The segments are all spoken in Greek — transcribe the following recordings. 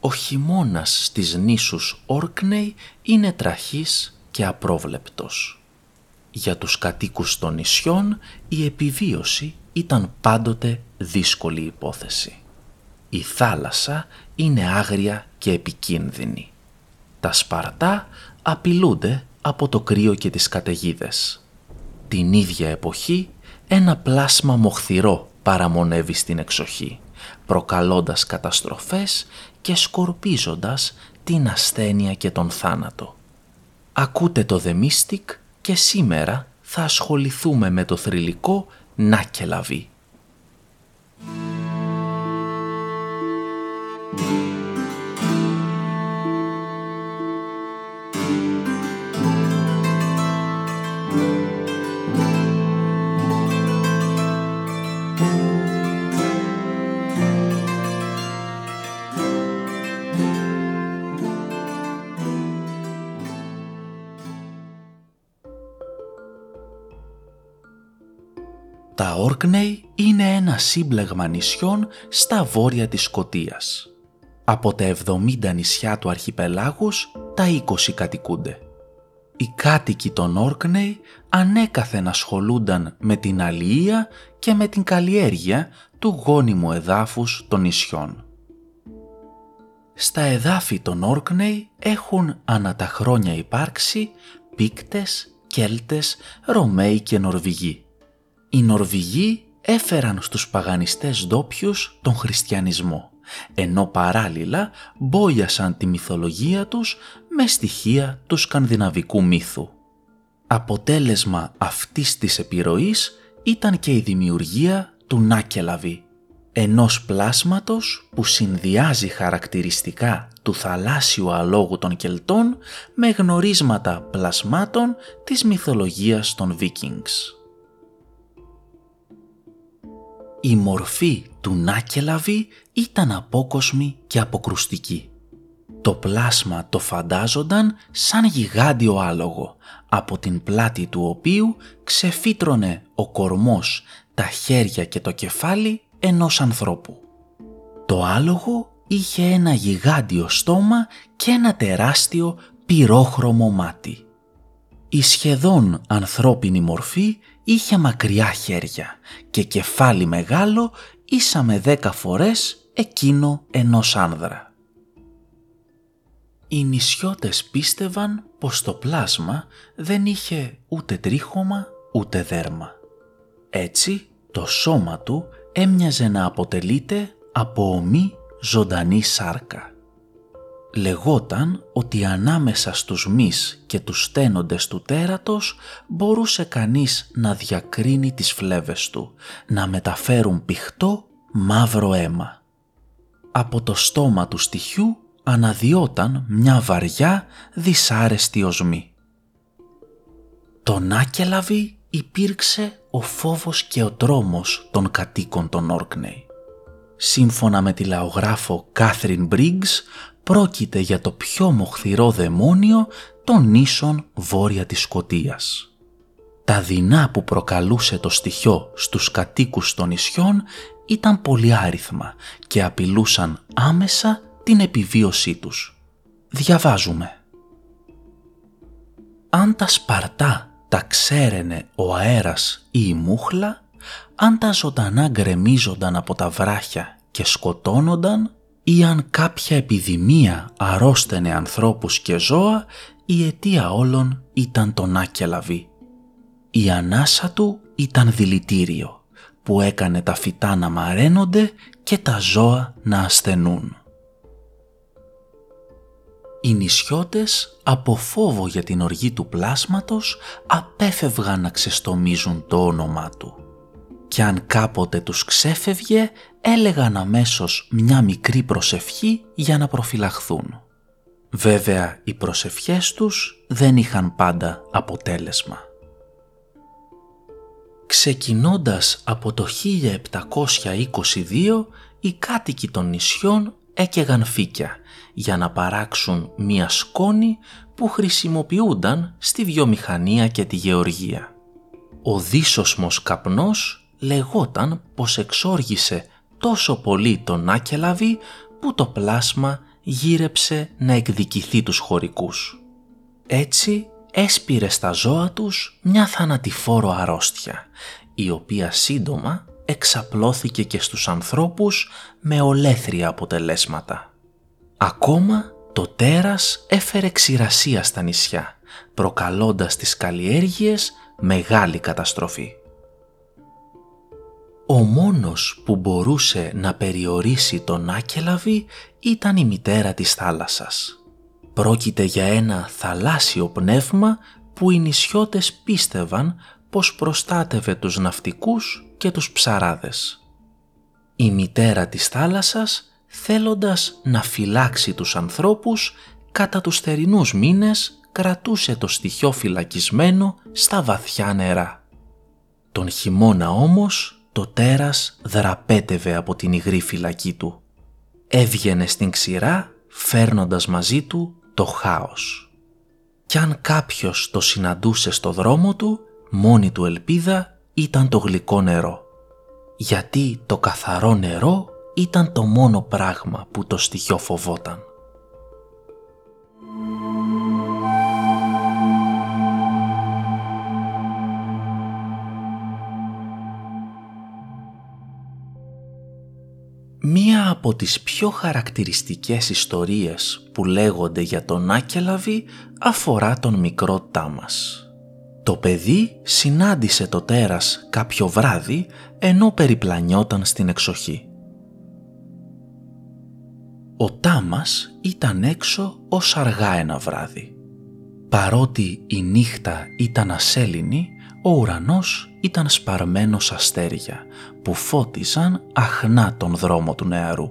Ο χειμώνας στις νήσους Όρκνεϊ είναι τραχής και απρόβλεπτος. Για τους κατοίκους των νησιών η επιβίωση ήταν πάντοτε δύσκολη υπόθεση. Η θάλασσα είναι άγρια και επικίνδυνη. Τα Σπαρτά απειλούνται από το κρύο και τις καταιγίδες. Την ίδια εποχή ένα πλάσμα μοχθηρό παραμονεύει στην εξοχή, προκαλώντας καταστροφές και σκορπίζοντας την ασθένεια και τον θάνατο. Ακούτε το The Mystic και σήμερα θα ασχοληθούμε με το θρηλυκό Νάκελαβή. Τα Όρκνεϊ είναι ένα σύμπλεγμα νησιών στα βόρεια της Σκοτίας. Από τα 70 νησιά του αρχιπελάγους, τα 20 κατοικούνται. Οι κάτοικοι των Όρκνεϊ ανέκαθεν ασχολούνταν με την αλληλεία και με την καλλιέργεια του γόνιμου εδάφους των νησιών. Στα εδάφη των Όρκνεϊ έχουν ανά τα χρόνια υπάρξει Πίκτες, Κέλτες, Ρωμαίοι και Νορβηγοί οι Νορβηγοί έφεραν στους παγανιστές ντόπιους τον χριστιανισμό, ενώ παράλληλα μπόιασαν τη μυθολογία τους με στοιχεία του σκανδιναβικού μύθου. Αποτέλεσμα αυτής της επιρροής ήταν και η δημιουργία του Νάκελαβη, ενός πλάσματος που συνδυάζει χαρακτηριστικά του θαλάσσιου αλόγου των Κελτών με γνωρίσματα πλασμάτων της μυθολογίας των Βίκινγκς. Η μορφή του Νάκελαβη ήταν απόκοσμη και αποκρουστική. Το πλάσμα το φαντάζονταν σαν γιγάντιο άλογο, από την πλάτη του οποίου ξεφύτρωνε ο κορμός, τα χέρια και το κεφάλι ενός ανθρώπου. Το άλογο είχε ένα γιγάντιο στόμα και ένα τεράστιο πυρόχρωμο μάτι. Η σχεδόν ανθρώπινη μορφή είχε μακριά χέρια και κεφάλι μεγάλο ίσα με δέκα φορές εκείνο ενός άνδρα. Οι νησιώτες πίστευαν πως το πλάσμα δεν είχε ούτε τρίχωμα ούτε δέρμα. Έτσι το σώμα του έμοιαζε να αποτελείται από ομή ζωντανή σάρκα λεγόταν ότι ανάμεσα στους μυς και τους στένοντες του τέρατος μπορούσε κανείς να διακρίνει τις φλέβες του, να μεταφέρουν πηχτό μαύρο αίμα. Από το στόμα του στοιχιού αναδιόταν μια βαριά δυσάρεστη οσμή. Τον Άκελαβη υπήρξε ο φόβος και ο τρόμος των κατοίκων των Όρκνεϊ. Σύμφωνα με τη λαογράφο Κάθριν Μπρίγκς, πρόκειται για το πιο μοχθηρό δαιμόνιο των νήσων βόρεια της Σκοτίας. Τα δεινά που προκαλούσε το στοιχείο στους κατοίκους των νησιών ήταν πολυάριθμα και απειλούσαν άμεσα την επιβίωσή τους. Διαβάζουμε. Αν τα σπαρτά τα ξέρενε ο αέρας ή η μούχλα, αν τα ζωντανά γκρεμίζονταν από τα βράχια και σκοτώνονταν, ή αν κάποια επιδημία αρρώστενε ανθρώπους και ζώα, η αιτία όλων ήταν το Νάκελαβη. Η ανάσα του ήταν δηλητήριο, που έκανε τα φυτά να μαραίνονται και τα ζώα να ασθενούν. Οι νησιώτες από φόβο για την οργή του πλάσματος απέφευγαν να ξεστομίζουν το όνομά του και αν κάποτε τους ξέφευγε έλεγαν αμέσως μια μικρή προσευχή για να προφυλαχθούν. Βέβαια οι προσευχές τους δεν είχαν πάντα αποτέλεσμα. Ξεκινώντας από το 1722 οι κάτοικοι των νησιών έκαιγαν φύκια για να παράξουν μία σκόνη που χρησιμοποιούνταν στη βιομηχανία και τη γεωργία. Ο δίσοσμος καπνός λεγόταν πως εξόργησε τόσο πολύ τον Άκελαβη που το πλάσμα γύρεψε να εκδικηθεί τους χωρικούς. Έτσι έσπηρε στα ζώα τους μια θανατηφόρο αρρώστια, η οποία σύντομα εξαπλώθηκε και στους ανθρώπους με ολέθρια αποτελέσματα. Ακόμα το τέρας έφερε ξηρασία στα νησιά, προκαλώντας τις καλλιέργειες μεγάλη καταστροφή. Ο μόνος που μπορούσε να περιορίσει τον Άκελαβη ήταν η μητέρα της θάλασσας. Πρόκειται για ένα θαλάσσιο πνεύμα που οι νησιώτες πίστευαν πως προστάτευε τους ναυτικούς και τους ψαράδες. Η μητέρα της θάλασσας θέλοντας να φυλάξει τους ανθρώπους κατά τους θερινούς μήνες κρατούσε το στοιχείο φυλακισμένο στα βαθιά νερά. Τον χειμώνα όμως το τέρας δραπέτευε από την υγρή φυλακή του. Έβγαινε στην ξηρά φέρνοντας μαζί του το χάος. Κι αν κάποιος το συναντούσε στο δρόμο του, μόνη του ελπίδα ήταν το γλυκό νερό. Γιατί το καθαρό νερό ήταν το μόνο πράγμα που το στοιχείο φοβόταν. Μία από τις πιο χαρακτηριστικές ιστορίες που λέγονται για τον Άκελαβη αφορά τον μικρό Τάμας. Το παιδί συνάντησε το τέρας κάποιο βράδυ ενώ περιπλανιόταν στην εξοχή. Ο Τάμας ήταν έξω ως αργά ένα βράδυ. Παρότι η νύχτα ήταν ασέλινη, ο ουρανός ήταν σπαρμένος αστέρια που φώτιζαν αχνά τον δρόμο του νεαρού.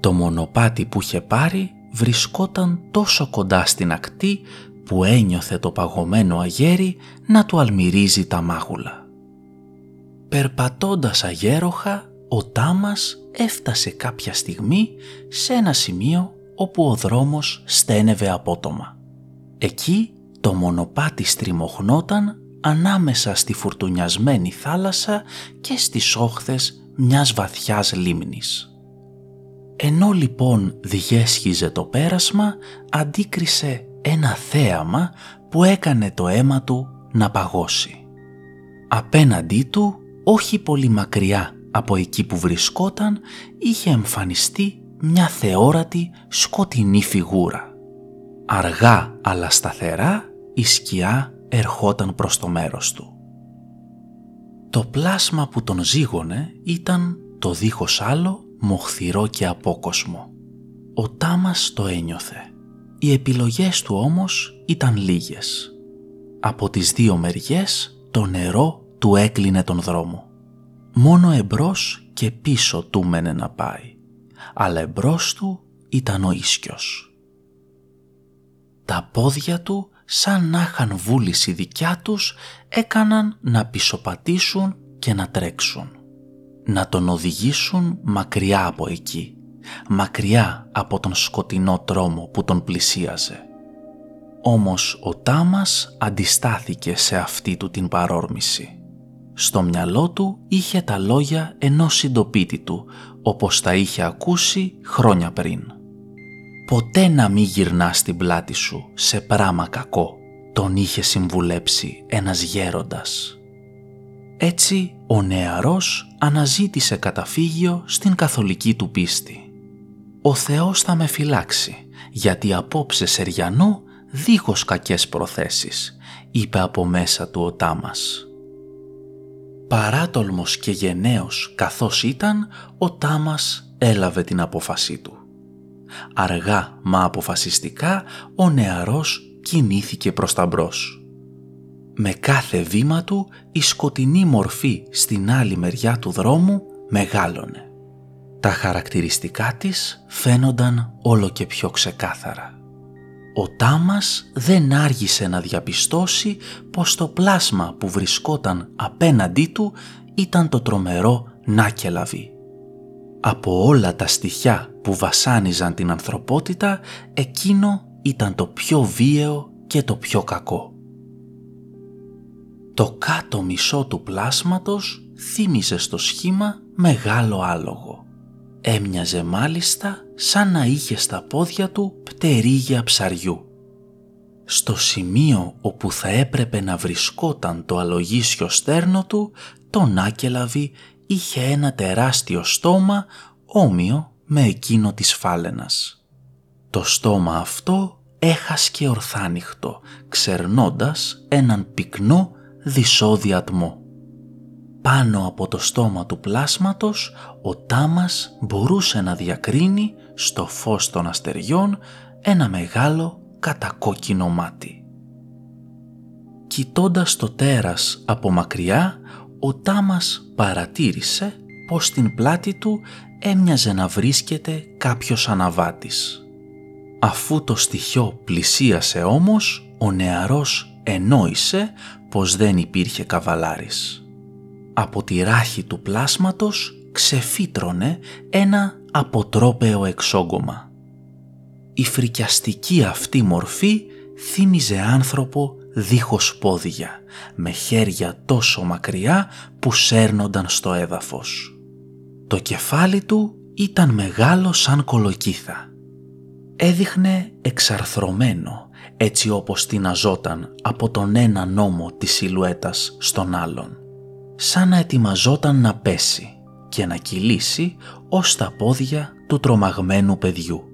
Το μονοπάτι που είχε πάρει βρισκόταν τόσο κοντά στην ακτή που ένιωθε το παγωμένο αγέρι να του αλμυρίζει τα μάγουλα. Περπατώντας αγέροχα, ο Τάμας έφτασε κάποια στιγμή σε ένα σημείο όπου ο δρόμος στένευε απότομα. Εκεί το μονοπάτι στριμωχνόταν ανάμεσα στη φουρτουνιασμένη θάλασσα και στις όχθες μιας βαθιάς λίμνης. Ενώ λοιπόν διέσχιζε το πέρασμα, αντίκρισε ένα θέαμα που έκανε το αίμα του να παγώσει. Απέναντί του, όχι πολύ μακριά από εκεί που βρισκόταν, είχε εμφανιστεί μια θεόρατη σκοτεινή φιγούρα. Αργά αλλά σταθερά η σκιά ερχόταν προς το μέρος του. Το πλάσμα που τον ζήγωνε ήταν το δίχως άλλο μοχθηρό και απόκοσμο. Ο Τάμας το ένιωθε. Οι επιλογές του όμως ήταν λίγες. Από τις δύο μεριές το νερό του έκλεινε τον δρόμο. Μόνο εμπρός και πίσω του μένε να πάει. Αλλά εμπρός του ήταν ο ίσκιος. Τα πόδια του σαν να είχαν βούληση δικιά τους έκαναν να πισωπατήσουν και να τρέξουν. Να τον οδηγήσουν μακριά από εκεί, μακριά από τον σκοτεινό τρόμο που τον πλησίαζε. Όμως ο Τάμας αντιστάθηκε σε αυτή του την παρόρμηση. Στο μυαλό του είχε τα λόγια ενός συντοπίτη του, όπως τα είχε ακούσει χρόνια πριν ποτέ να μην γυρνάς στην πλάτη σου σε πράμα κακό, τον είχε συμβουλέψει ένας γέροντας. Έτσι ο νεαρός αναζήτησε καταφύγιο στην καθολική του πίστη. «Ο Θεός θα με φυλάξει, γιατί απόψε σεριανό δίχως κακές προθέσεις», είπε από μέσα του ο Τάμας. Παράτολμος και γενναίος καθώς ήταν, ο Τάμας έλαβε την απόφασή του. Αργά μα αποφασιστικά ο νεαρός κινήθηκε προς τα μπρος. Με κάθε βήμα του η σκοτεινή μορφή στην άλλη μεριά του δρόμου μεγάλωνε. Τα χαρακτηριστικά της φαίνονταν όλο και πιο ξεκάθαρα. Ο Τάμας δεν άργησε να διαπιστώσει πως το πλάσμα που βρισκόταν απέναντί του ήταν το τρομερό Νάκελαβι από όλα τα στοιχιά που βασάνιζαν την ανθρωπότητα, εκείνο ήταν το πιο βίαιο και το πιο κακό. Το κάτω μισό του πλάσματος θύμιζε στο σχήμα μεγάλο άλογο. έμοιαζε μάλιστα σαν να είχε στα πόδια του πτερίγια ψαριού. Στο σημείο όπου θα έπρεπε να βρισκόταν το αλογίσιο στέρνο του, το Νάκελαβη είχε ένα τεράστιο στόμα όμοιο με εκείνο της φάλαινας. Το στόμα αυτό έχασκε ορθάνυχτο, ξερνώντας έναν πυκνό δυσόδι ατμό. Πάνω από το στόμα του πλάσματος ο Τάμας μπορούσε να διακρίνει στο φως των αστεριών ένα μεγάλο κατακόκκινο μάτι. Κοιτώντας το τέρας από μακριά, ο Τάμας παρατήρησε πως στην πλάτη του έμοιαζε να βρίσκεται κάποιος αναβάτης. Αφού το στοιχείο πλησίασε όμως, ο νεαρός ενόησε πως δεν υπήρχε καβαλάρης. Από τη ράχη του πλάσματος ξεφύτρωνε ένα αποτρόπαιο εξόγκωμα. Η φρικιαστική αυτή μορφή θύμιζε άνθρωπο δίχως πόδια, με χέρια τόσο μακριά που σέρνονταν στο έδαφος. Το κεφάλι του ήταν μεγάλο σαν κολοκύθα. Έδειχνε εξαρθρωμένο έτσι όπως τυναζόταν από τον ένα νόμο της σιλουέτας στον άλλον. Σαν να ετοιμαζόταν να πέσει και να κυλήσει ως τα πόδια του τρομαγμένου παιδιού.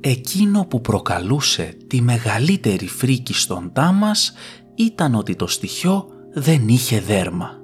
Εκείνο που προκαλούσε τη μεγαλύτερη φρίκη στον Τάμας ήταν ότι το στοιχείο δεν είχε δέρμα.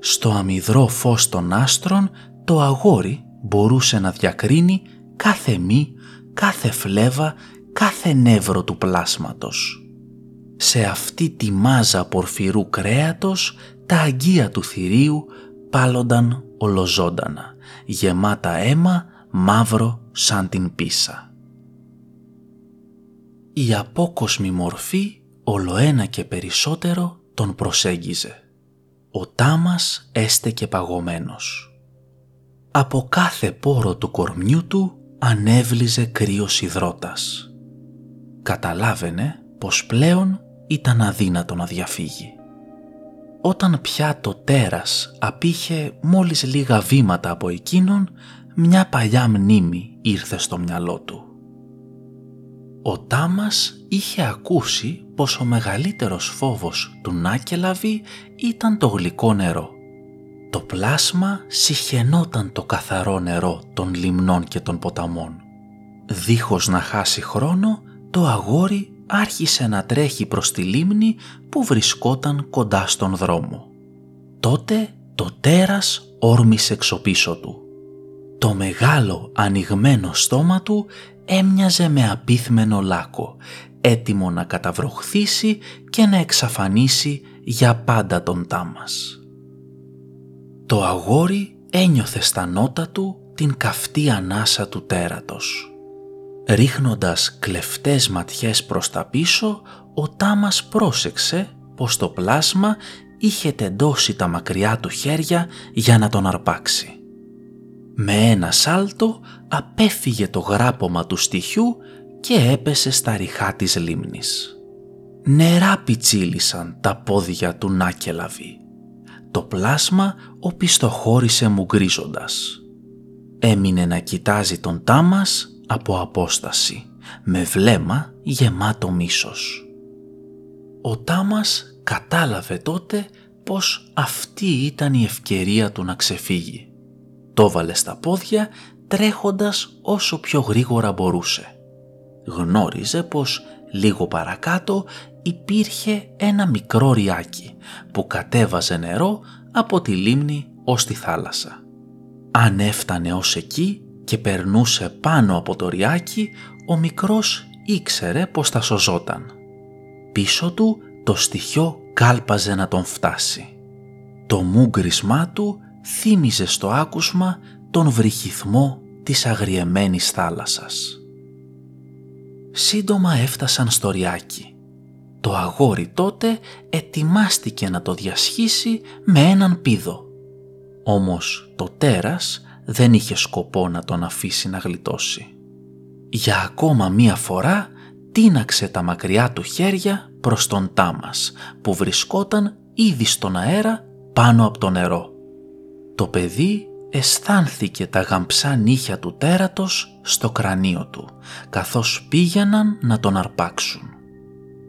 Στο αμυδρό φως των άστρων το αγόρι μπορούσε να διακρίνει κάθε μη, κάθε φλέβα, κάθε νεύρο του πλάσματος. Σε αυτή τη μάζα πορφυρού κρέατος τα αγγεία του θηρίου πάλονταν ολοζώντανα, γεμάτα αίμα μαύρο σαν την πίσα. Η απόκοσμη μορφή ολοένα και περισσότερο τον προσέγγιζε. Ο Τάμας έστεκε παγωμένος. Από κάθε πόρο του κορμιού του ανέβλιζε κρύος υδρότας. Καταλάβαινε πως πλέον ήταν αδύνατο να διαφύγει. Όταν πια το τέρας απήχε μόλις λίγα βήματα από εκείνον, μια παλιά μνήμη ήρθε στο μυαλό του. Ο Τάμας είχε ακούσει πως ο μεγαλύτερος φόβος του Νάκελαβη ήταν το γλυκό νερό. Το πλάσμα συχαινόταν το καθαρό νερό των λιμνών και των ποταμών. Δίχως να χάσει χρόνο, το αγόρι άρχισε να τρέχει προς τη λίμνη που βρισκόταν κοντά στον δρόμο. Τότε το τέρας όρμησε εξωπίσω του. Το μεγάλο ανοιγμένο στόμα του έμοιαζε με απίθμενο λάκκο, έτοιμο να καταβροχθήσει και να εξαφανίσει για πάντα τον Τάμας. Το αγόρι ένιωθε στα νότα του την καυτή ανάσα του τέρατος. Ρίχνοντας κλεφτές ματιές προς τα πίσω, ο Τάμας πρόσεξε πως το πλάσμα είχε τεντώσει τα μακριά του χέρια για να τον αρπάξει. Με ένα σάλτο απέφυγε το γράπωμα του στοιχιού και έπεσε στα ριχά της λίμνης. Νερά πιτσίλησαν τα πόδια του Νάκελαβη. Το πλάσμα οπισθοχώρησε μου γκρίζοντας. Έμεινε να κοιτάζει τον Τάμας από απόσταση, με βλέμμα γεμάτο μίσος. Ο Τάμας κατάλαβε τότε πως αυτή ήταν η ευκαιρία του να ξεφύγει. Το βάλε στα πόδια τρέχοντας όσο πιο γρήγορα μπορούσε. Γνώριζε πως λίγο παρακάτω υπήρχε ένα μικρό ριάκι που κατέβαζε νερό από τη λίμνη ως τη θάλασσα. Αν έφτανε ως εκεί και περνούσε πάνω από το ριάκι, ο μικρός ήξερε πως θα σωζόταν. Πίσω του το στοιχείο κάλπαζε να τον φτάσει. Το μούγκρισμά του θύμιζε στο άκουσμα τον βρυχυθμό της αγριεμένης θάλασσας. Σύντομα έφτασαν στο ριάκι. Το αγόρι τότε ετοιμάστηκε να το διασχίσει με έναν πίδο. Όμως το τέρας δεν είχε σκοπό να τον αφήσει να γλιτώσει. Για ακόμα μία φορά τίναξε τα μακριά του χέρια προς τον Τάμας που βρισκόταν ήδη στον αέρα πάνω από το νερό. Το παιδί αισθάνθηκε τα γαμψά νύχια του τέρατος στο κρανίο του, καθώς πήγαιναν να τον αρπάξουν.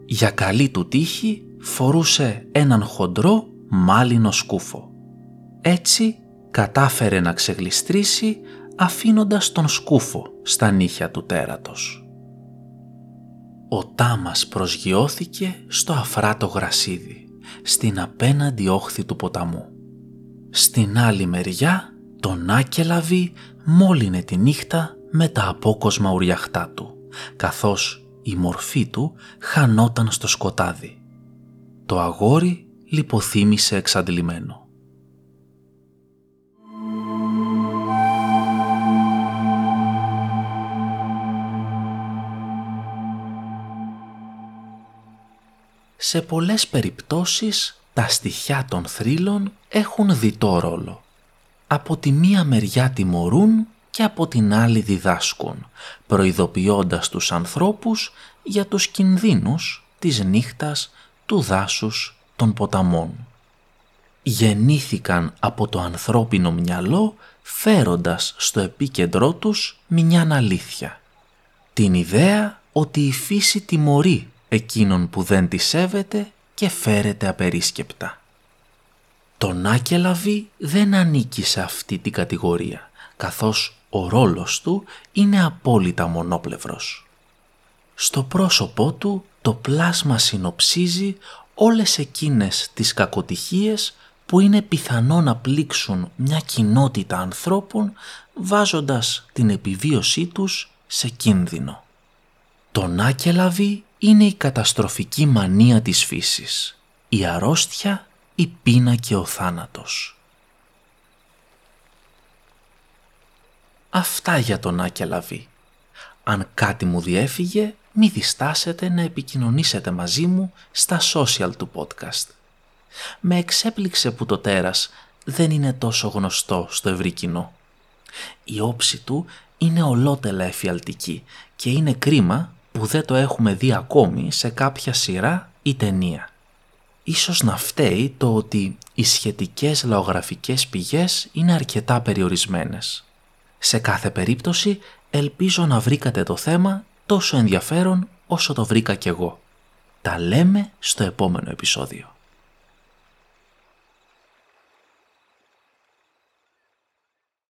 Για καλή του τύχη φορούσε έναν χοντρό μάλινο σκούφο. Έτσι κατάφερε να ξεγλιστρήσει αφήνοντας τον σκούφο στα νύχια του τέρατος. Ο Τάμας προσγειώθηκε στο αφράτο γρασίδι, στην απέναντι όχθη του ποταμού. Στην άλλη μεριά τον Άκελαβη μόλυνε τη νύχτα με τα απόκοσμα ουριαχτά του, καθώς η μορφή του χανόταν στο σκοτάδι. Το αγόρι λιποθύμησε εξαντλημένο. Σε πολλές περιπτώσεις τα στοιχιά των θρύλων έχουν διτό ρόλο. Από τη μία μεριά τιμωρούν και από την άλλη διδάσκουν, προειδοποιώντας τους ανθρώπους για τους κινδύνους της νύχτας, του δάσους, των ποταμών. Γεννήθηκαν από το ανθρώπινο μυαλό φέροντας στο επίκεντρό τους μια αλήθεια. Την ιδέα ότι η φύση τιμωρεί εκείνον που δεν τη σέβεται και φέρεται απερίσκεπτα. Το Νάκελαβη δεν ανήκει σε αυτή την κατηγορία, καθώς ο ρόλος του είναι απόλυτα μονόπλευρος. Στο πρόσωπό του το πλάσμα συνοψίζει όλες εκείνες τις κακοτυχίες που είναι πιθανό να πλήξουν μια κοινότητα ανθρώπων βάζοντας την επιβίωσή τους σε κίνδυνο. Το Νάκελαβη είναι η καταστροφική μανία της φύσης, η αρρώστια, η πείνα και ο θάνατος. Αυτά για τον Άκελαβη. Αν κάτι μου διέφυγε, μη διστάσετε να επικοινωνήσετε μαζί μου στα social του podcast. Με εξέπληξε που το τέρας δεν είναι τόσο γνωστό στο ευρύ κοινό. Η όψη του είναι ολότελα εφιαλτική και είναι κρίμα που δεν το έχουμε δει ακόμη σε κάποια σειρά ή ταινία. Ίσως να φταίει το ότι οι σχετικές λαογραφικές πηγές είναι αρκετά περιορισμένες. Σε κάθε περίπτωση ελπίζω να βρήκατε το θέμα τόσο ενδιαφέρον όσο το βρήκα κι εγώ. Τα λέμε στο επόμενο επεισόδιο.